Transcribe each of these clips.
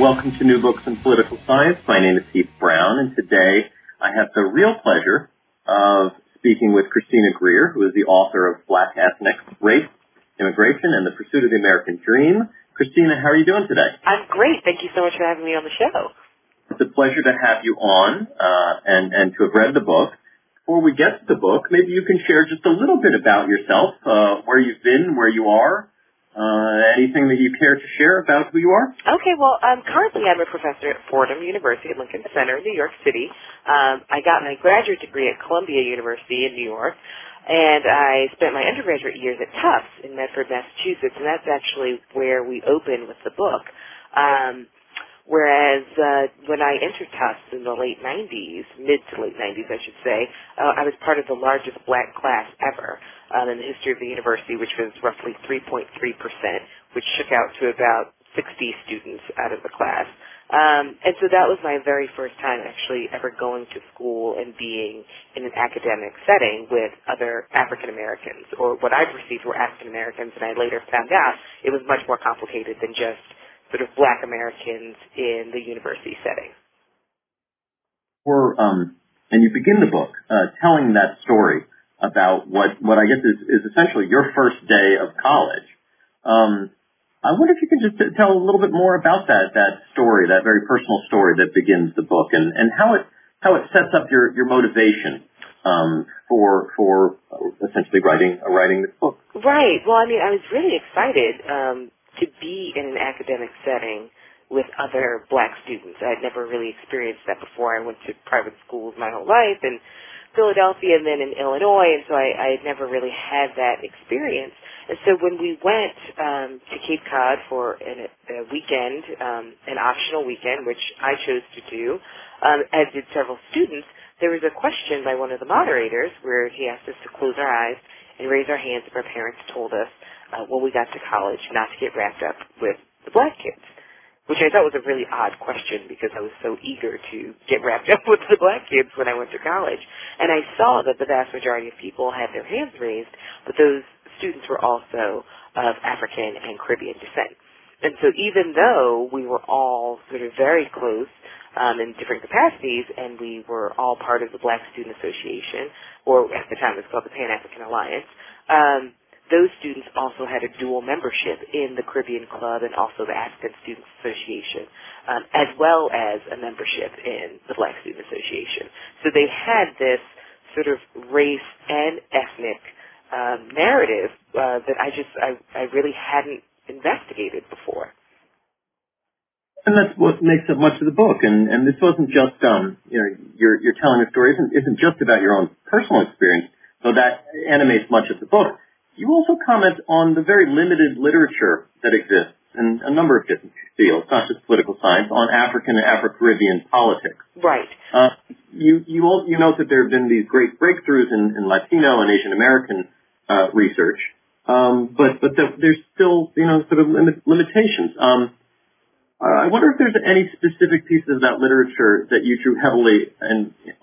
Welcome to New Books in Political Science. My name is Heath Brown, and today I have the real pleasure of speaking with Christina Greer, who is the author of Black Ethnics, Race, Immigration, and the Pursuit of the American Dream. Christina, how are you doing today? I'm great. Thank you so much for having me on the show. It's a pleasure to have you on uh, and, and to have read the book. Before we get to the book, maybe you can share just a little bit about yourself, uh, where you've been, where you are, uh, anything that you care to share about who you are? Okay, well, um, currently I'm a professor at Fordham University at Lincoln Center in New York City. Um, I got my graduate degree at Columbia University in New York, and I spent my undergraduate years at Tufts in Medford, Massachusetts, and that's actually where we open with the book. Um, whereas uh, when I entered Tufts in the late 90s, mid to late 90s, I should say, uh, I was part of the largest black class ever um, in the history of the university, which was roughly 3.3%, which shook out to about 60 students out of the class. Um, and so that was my very first time actually ever going to school and being in an academic setting with other African Americans, or what I perceived were African Americans, and I later found out it was much more complicated than just sort of black Americans in the university setting. Um, and you begin the book uh, telling that story about what, what I guess is, is essentially your first day of college. Um, I wonder if you could just tell a little bit more about that, that story, that very personal story that begins the book and, and how it, how it sets up your, your motivation, um, for, for essentially writing, uh, writing this book. Right. Well, I mean, I was really excited, um, to be in an academic setting with other black students. I had never really experienced that before. I went to private schools my whole life in Philadelphia and then in Illinois, and so I, I had never really had that experience. And so when we went um, to Cape Cod for an, a weekend, um, an optional weekend, which I chose to do, um, as did several students, there was a question by one of the moderators where he asked us to close our eyes and raise our hands if our parents told us uh, when we got to college not to get wrapped up with the black kids which I thought was a really odd question because I was so eager to get wrapped up with the black kids when I went to college. And I saw that the vast majority of people had their hands raised, but those students were also of African and Caribbean descent. And so even though we were all sort of very close um, in different capacities, and we were all part of the Black Student Association, or at the time it was called the Pan African Alliance, um, those students also had a dual membership in the Caribbean Club and also the African Students Association, um, as well as a membership in the Black Student Association. So they had this sort of race and ethnic um, narrative uh, that I just I, I really hadn't investigated before. And that's what makes up much of the book. And and this wasn't just um you know you're you're telling a story isn't isn't just about your own personal experience, though that animates much of the book. You also comment on the very limited literature that exists in a number of different fields, not just political science, on African and Afro-Caribbean politics. Right. Uh, you you all, you note that there have been these great breakthroughs in, in Latino and Asian American uh, research, um, but but the, there's still you know sort of limit, limitations. Um, uh, I wonder if there's any specific pieces of that literature that you drew heavily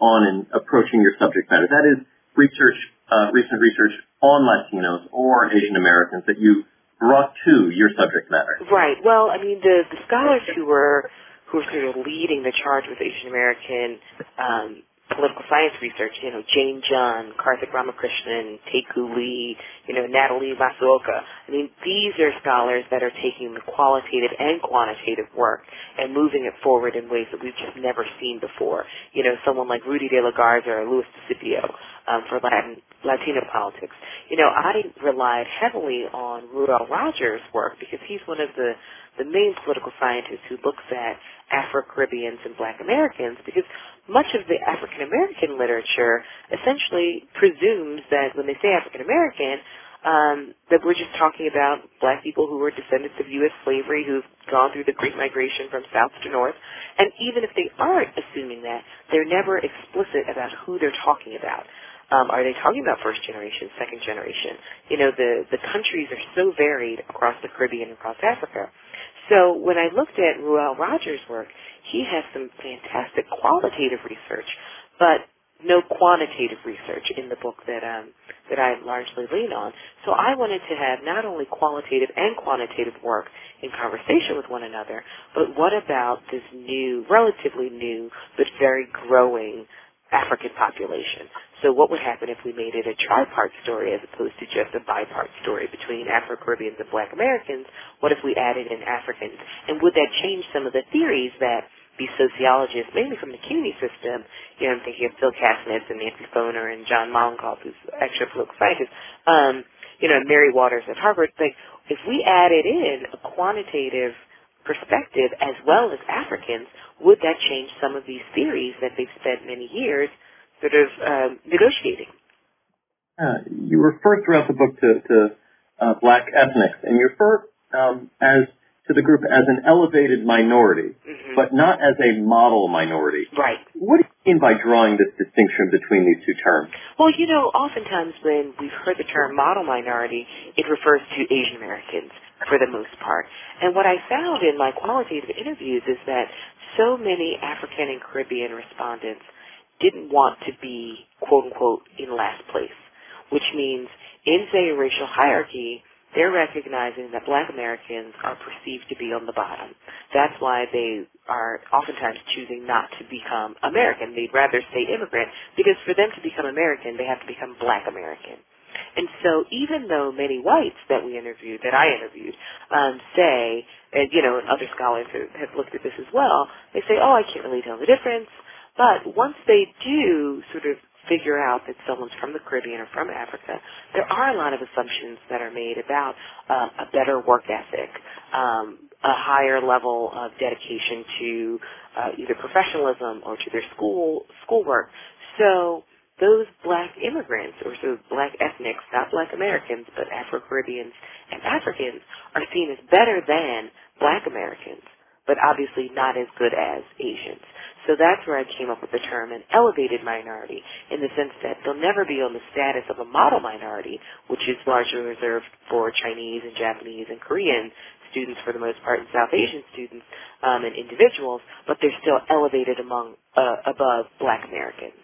on in approaching your subject matter. That is research, uh, recent research on Latinos or Asian Americans that you brought to your subject matter? Right. Well, I mean, the, the scholars who were who were sort of leading the charge with Asian American um, political science research, you know, Jane Junn, Karthik Ramakrishnan, Taeku Lee, you know, Natalie Masuoka. I mean, these are scholars that are taking the qualitative and quantitative work and moving it forward in ways that we've just never seen before. You know, someone like Rudy de la Garza or Louis DeSipio um, for Latin, Latino politics. You know, I relied heavily on Reuel Rogers' work because he's one of the the main political scientist who looks at Afro-Caribbeans and Black Americans because much of the African American literature essentially presumes that when they say African American, um, that we're just talking about black people who were descendants of U.S. slavery who've gone through the Great Migration from south to north. And even if they aren't assuming that, they're never explicit about who they're talking about. Um, are they talking about first generation, second generation? You know, the, the countries are so varied across the Caribbean and across Africa. So when I looked at Reuel Rogers' work, he has some fantastic qualitative research, but no quantitative research in the book that um, that I largely lean on. So I wanted to have not only qualitative and quantitative work in conversation with one another, but what about this new, relatively new, but very growing African population. So what would happen if we made it a tripart story as opposed to just a bipart story between Afro-Caribbeans and Black Americans? What if we added in Africans? And would that change some of the theories that these sociologists, mainly from the CUNY system, you know, I'm thinking of Phil Kasinitz and Nancy Foner and John Mollenkopf, who's actually a political scientist, um, you know, Mary Waters at Harvard, like, if we added in a quantitative perspective as well as Africans, would that change some of these theories that they've spent many years sort of um, negotiating? Uh, you refer throughout the book to, to uh, black ethnics, and you refer um, as to the group as an elevated minority, mm-hmm. but not as a model minority. Right. What do you mean by drawing this distinction between these two terms? Well, you know, oftentimes when we've heard the term model minority, it refers to Asian Americans for the most part. And what I found in my qualitative interviews is that so many African and Caribbean respondents didn't want to be quote unquote in last place, which means in say a racial hierarchy, they're recognizing that black Americans are perceived to be on the bottom. That's why they are oftentimes choosing not to become American. They'd rather stay immigrant because for them to become American, they have to become black American. And so even though many whites that we interviewed, that I interviewed, um, say, and you know, and other scholars have, have looked at this as well, they say, oh, I can't really tell the difference. But once they do sort of figure out that someone's from the Caribbean or from Africa, there are a lot of assumptions that are made about uh, a better work ethic, um, a higher level of dedication to uh, either professionalism or to their school schoolwork. So those black immigrants, or so black ethnics, not black Americans, but Afro-Caribbeans and Africans, are seen as better than black Americans, but obviously not as good as Asians. So that's where I came up with the term an elevated minority, in the sense that they'll never be on the status of a model minority, which is largely reserved for Chinese and Japanese and Korean students for the most part, and South Asian students um, and individuals, but they're still elevated among uh, above Black Americans.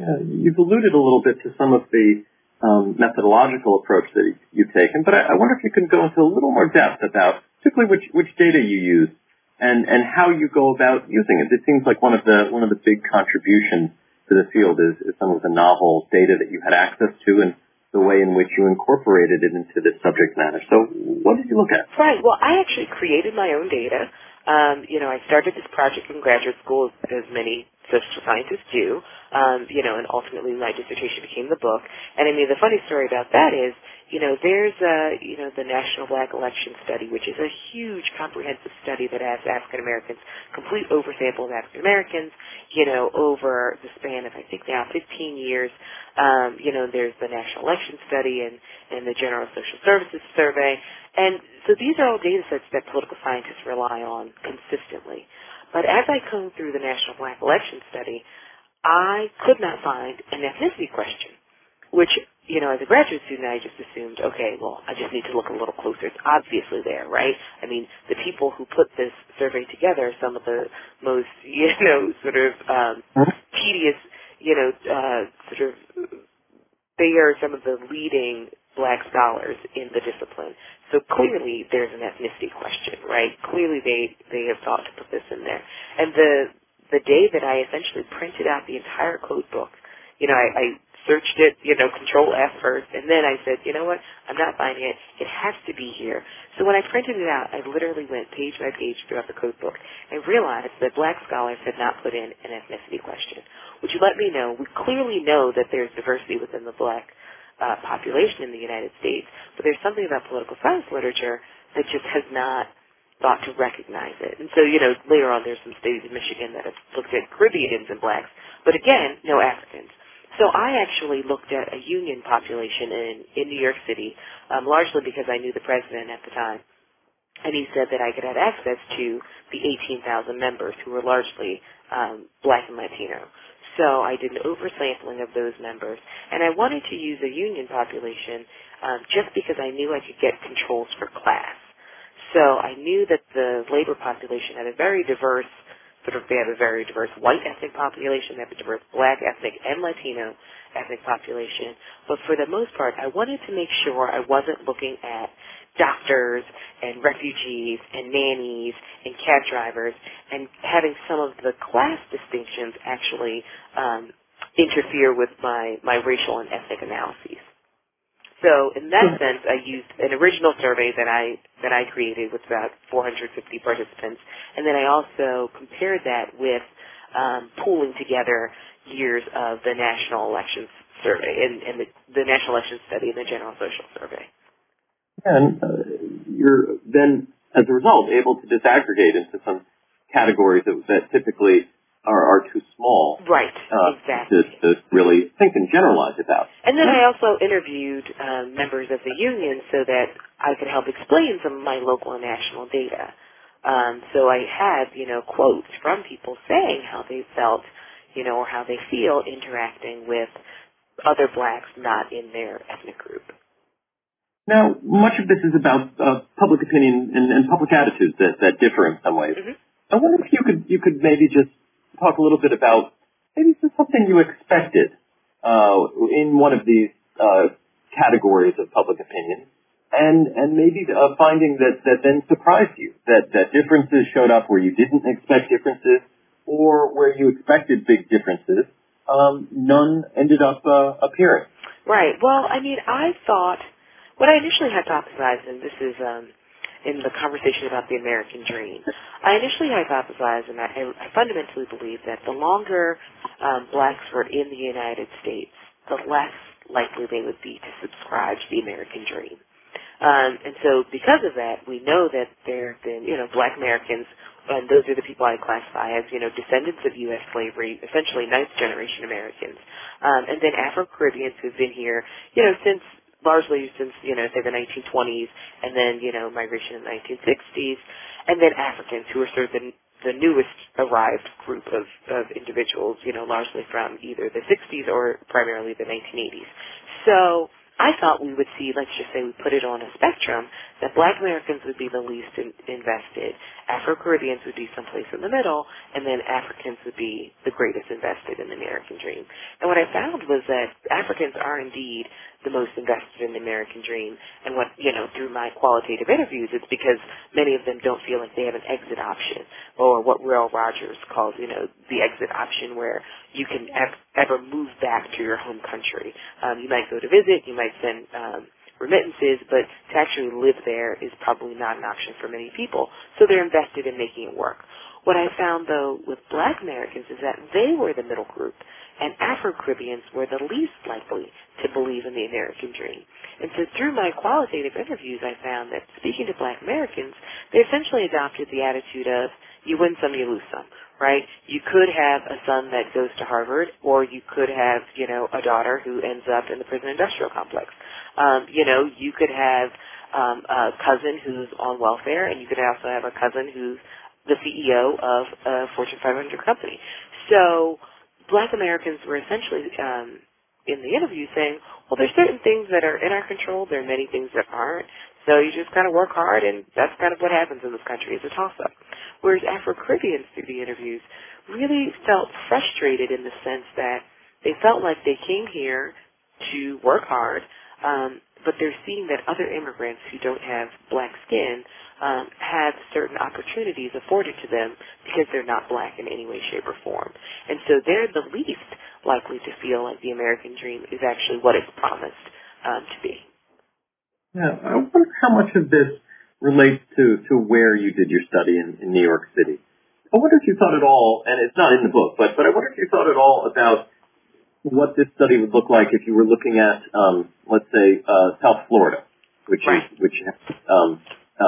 Yeah, you've alluded a little bit to some of the um, methodological approach that you've taken, but I, I, wonder if you can go into a little more depth about particularly which, which data you use and, and how you go about using it. It seems like one of the one of the big contributions to the field is, is some of the novel data that you had access to and the way in which you incorporated it into this subject matter. So what did you look at? Right. Well, I actually created my own data. Um, you know, I started this project in graduate school, as many social scientists do. Um, you know, and ultimately my dissertation became the book. And I mean, the funny story about that is, you know, there's a, you know, the National Black Election Study, which is a huge comprehensive study that has African Americans, complete oversample of African Americans, you know, over the span of, I think now 15 years. Um, you know, there's the National Election Study and, and the General Social Services Survey. And so these are all data sets that political scientists rely on consistently. But as I combed through the National Black Election Study, I could not find an ethnicity question, which you know, as a graduate student, I just assumed, okay, well, I just need to look a little closer. It's obviously there, right? I mean, the people who put this survey together, some of the most, you know, sort of um, tedious, you know, uh, sort of, they are some of the leading black scholars in the discipline. So clearly, there's an ethnicity question, right? Clearly, they they have thought to put this in there. And the the day that I essentially printed out the entire code book, you know, I, I searched it, you know, control F first, and then I said, you know what, I'm not finding it. It has to be here. So when I printed it out, I literally went page by page throughout the code book and realized that black scholars had not put in an ethnicity question. Would you let me know? We clearly know that there's diversity within the black uh, population in the United States, but there's something about political science literature that just has not thought to recognize it. And so, you know, later on there's some studies in Michigan that have looked at Caribbeans and blacks, but again, no Africans. So I actually looked at a union population in, in New York City, um, largely because I knew the president at the time. And he said that I could have access to the 18,000 members who were largely um, black and Latino. So I did an oversampling of those members, and I wanted to use a union population um, just because I knew I could get controls for class. So I knew that the labor population had a very diverse sort of they have a very diverse white ethnic population, they have a diverse black ethnic and Latino ethnic population. But for the most part, I wanted to make sure I wasn't looking at doctors and refugees and nannies and cab drivers and having some of the class distinctions actually um, interfere with my, my racial and ethnic analyses. So in that sense, I used an original survey that I that I created with about 450 participants, and then I also compared that with um, pooling together years of the national elections survey and, and the, the national election study and the general social survey. And uh, you're then, as a result, able to disaggregate into some categories that, that typically are, are too small. Right, uh, exactly. To, to really think and generalize about. And then I also interviewed um, members of the union so that I could help explain some of my local and national data. Um, so I had, you know, quotes from people saying how they felt, you know, or how they feel interacting with other blacks not in their ethnic group. Now, much of this is about uh, public opinion and, and, public attitudes that, that differ in some ways. Mm-hmm. I wonder if you could you could maybe just talk a little bit about maybe this is something you expected uh, in one of these uh, categories of public opinion, and and maybe a finding that that then surprised you that that differences showed up where you didn't expect differences, or where you expected big differences. Um, none ended up uh, appearing. Right. Well, I mean, I thought what I initially hypothesized, and this is um, in the conversation about the American dream. I initially hypothesized, and I, I fundamentally believe that the longer um, blacks were in the United States, the less likely they would be to subscribe to the American dream. Um, and so because of that, we know that there have been, you know, black Americans, and those are the people I classify as, you know, descendants of U.S. slavery, essentially ninth generation Americans. Um, and then Afro-Caribbeans who've been here, you know, since largely since, you know, say the 1920s, and then, you know, migration in the 1960s, and then Africans who are sort of the, the newest arrived group of, of individuals, you know, largely from either the 60s or primarily the 1980s. So, I thought we would see, let's just say we put it on a spectrum, that black Americans would be the least in, invested, Afro-Caribbeans would be someplace in the middle, and then Africans would be the greatest invested in the American dream. And what I found was that Africans are indeed the most invested in the American dream. And what, you know, through my qualitative interviews, it's because many of them don't feel like they have an exit option, or what Reuel Rogers calls, you know, the exit option where you can ev- ever move back to your home country. Um, you might go to visit, you might send um, remittances, but to actually live there is probably not an option for many people. So they're invested in making it work. What I found though with black Americans is that they were the middle group and Afro-Caribbeans were the least likely to believe in the American dream. And so through my qualitative interviews, I found that speaking to black Americans, they essentially adopted the attitude of, you win some, you lose some, right? You could have a son that goes to Harvard, or you could have, you know, a daughter who ends up in the prison industrial complex. Um, you know, you could have um, a cousin who's on welfare, and you could also have a cousin who's the CEO of a Fortune 500 company. So black Americans were essentially um, in the interview saying, well, there's certain things that are in our control. There are many things that aren't. So you just kind of work hard, and that's kind of what happens in this country. It's a toss-up. Whereas Afro-Caribbeans through the interviews really felt frustrated in the sense that they felt like they came here to work hard, um, but they're seeing that other immigrants who don't have black skin um, have certain opportunities afforded to them because they're not black in any way, shape, or form. And so they're the least likely to feel like the American dream is actually what it's promised um, to be. Yeah, I wonder how much of this relates to, to where you did your study in, in New York City. I wonder if you thought at all, and it's not in the book, but, but I wonder if you thought at all about what this study would look like if you were looking at, um, let's say, uh, South Florida, which right. is, which um, uh,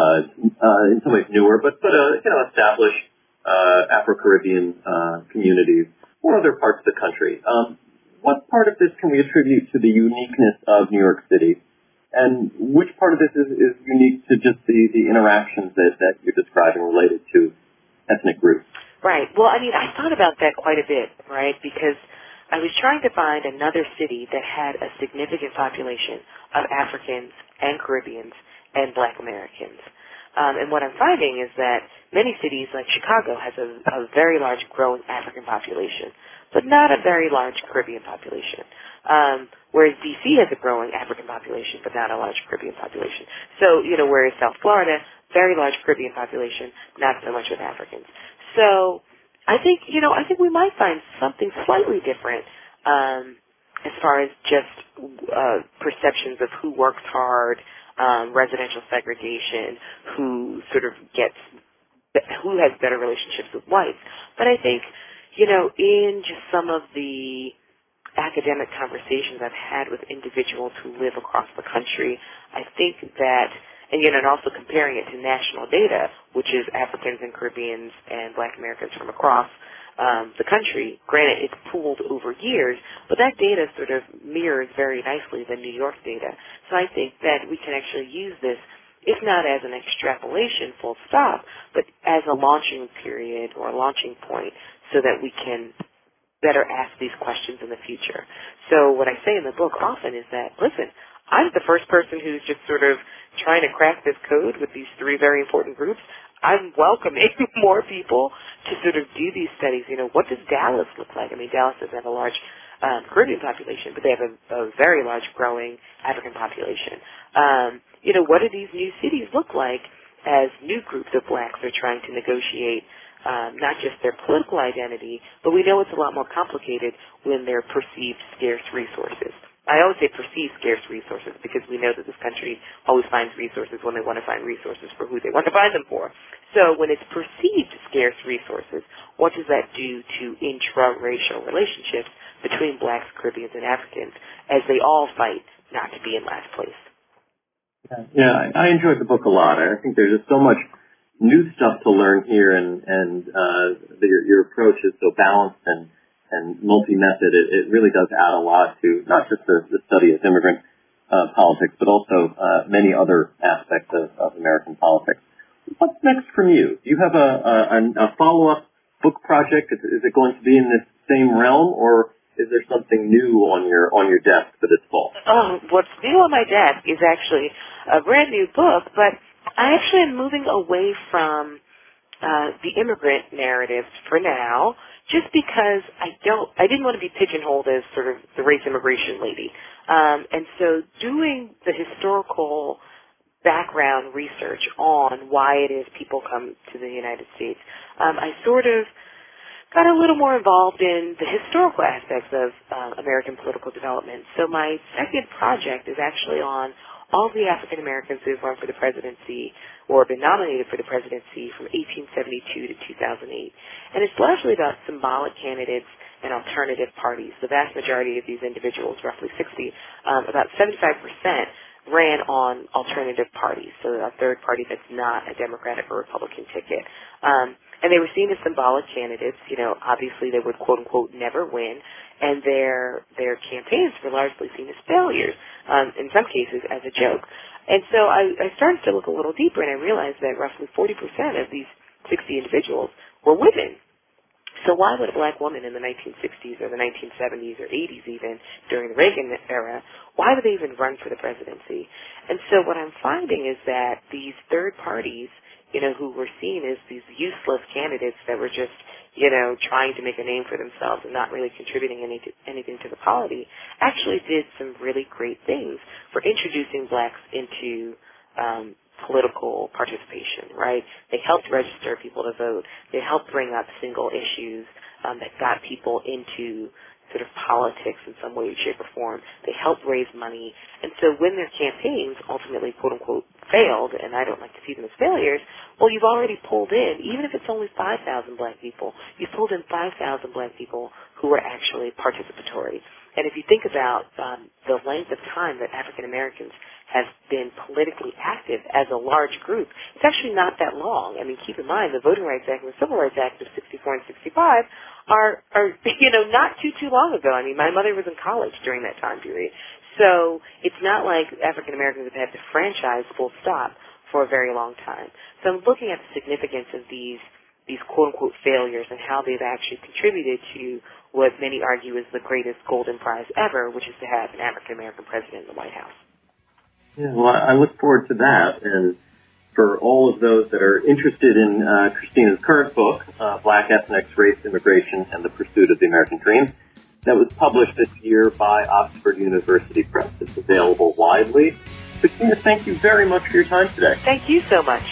uh, in some ways newer, but but uh, you know established uh, Afro-Caribbean uh, communities or other parts of the country. Um, what part of this can we attribute to the uniqueness of New York City? And which part of this is, is unique to just the, the interactions that, that you're describing related to ethnic groups? Right. Well, I mean, I thought about that quite a bit, right? Because I was trying to find another city that had a significant population of Africans and Caribbeans and Black Americans. Um, and what I'm finding is that many cities, like Chicago, has a, a very large growing African population, but not a very large Caribbean population. Um, whereas DC has a growing African population, but not a large Caribbean population. So, you know, whereas South Florida, very large Caribbean population, not so much with Africans. So, I think, you know, I think we might find something slightly different, um, as far as just, uh, perceptions of who works hard, um, residential segregation, who sort of gets, who has better relationships with whites. But I think, you know, in just some of the, academic conversations I've had with individuals who live across the country, I think that, and know, and also comparing it to national data, which is Africans and Caribbeans and Black Americans from across um, the country. Granted, it's pooled over years, but that data sort of mirrors very nicely the New York data. So I think that we can actually use this if not as an extrapolation full stop, but as a launching period or a launching point so that we can better ask these questions in the future. So what I say in the book often is that, listen, I'm the first person who's just sort of trying to crack this code with these three very important groups. I'm welcoming more people to sort of do these studies. You know, what does Dallas look like? I mean, Dallas doesn't have a large um, Caribbean population, but they have a, a very large growing African population. Um, you know, what do these new cities look like as new groups of blacks are trying to negotiate um, not just their political identity, but we know it's a lot more complicated when they're perceived scarce resources. I always say perceived scarce resources because we know that this country always finds resources when they want to find resources for who they want to find them for. So when it's perceived scarce resources, what does that do to intra-racial relationships between blacks, Caribbeans, and Africans as they all fight not to be in last place? Yeah, I enjoyed the book a lot. I think there's just so much new stuff to learn here, and and uh, your, your approach is so balanced and and multi-method. It, it really does add a lot to not just the, the study of immigrant uh, politics, but also uh, many other aspects of, of American politics. What's next from you? Do you have a, a, a follow-up book project? Is, is it going to be in this same realm, or is there something new on your on your desk for this fall? Oh, what's new on my desk is actually a brand new book, but I actually am moving away from uh, the immigrant narrative for now, just because I don't, I didn't want to be pigeonholed as sort of the race immigration lady. Um, and so doing the historical background research on why it is people come to the United States, um, I sort of got a little more involved in the historical aspects of uh, American political development. So my second project is actually on all the African Americans who have run for the presidency or been nominated for the presidency from 1872 to 2008. And it's largely about symbolic candidates and alternative parties. The vast majority of these individuals, roughly 60, um, about 75%, ran on alternative parties, so a third party that's not a Democratic or Republican ticket. Um, and they were seen as symbolic candidates. You know, obviously they would quote unquote never win, and their their campaigns were largely seen as failures um, in some cases as a joke. And so I, I started to look a little deeper, and I realized that roughly 40% of these 60 individuals were women. So why would a black woman in the 1960s or the 1970s or 80s even during the Reagan era, why would they even run for the presidency? And so what I'm finding is that these third parties, you know, who were seen as these useless candidates that were just you know, trying to make a name for themselves and not really contributing any to, anything to the polity, actually did some really great things for introducing blacks into um, political participation, right? They helped register people to vote. They helped bring up single issues um, that got people into sort of politics in some way, shape, or form. They help raise money. And so when their campaigns ultimately, quote unquote, failed, and I don't like to see them as failures, well, you've already pulled in, even if it's only 5,000 black people, you've pulled in 5,000 black people who were actually participatory. And if you think about um, the length of time that African Americans have been politically active as a large group, it's actually not that long. I mean, keep in mind the Voting Rights Act and the Civil Rights Act of 65 born in 65 are, are, you know, not too, too long ago. I mean, my mother was in college during that time period. So it's not like African Americans have had to franchise full stop for a very long time. So I'm looking at the significance of these these quote unquote failures and how they've actually contributed to what many argue is the greatest golden prize ever, which is to have an African American president in the White House. Yeah, well, I look forward to that. And for all of those that are interested in uh, Christina's current book, uh, Black Ethnics, Race, Immigration, and the Pursuit of the American Dream, that was published this year by Oxford University Press. It's available widely. Christina, thank you very much for your time today. Thank you so much.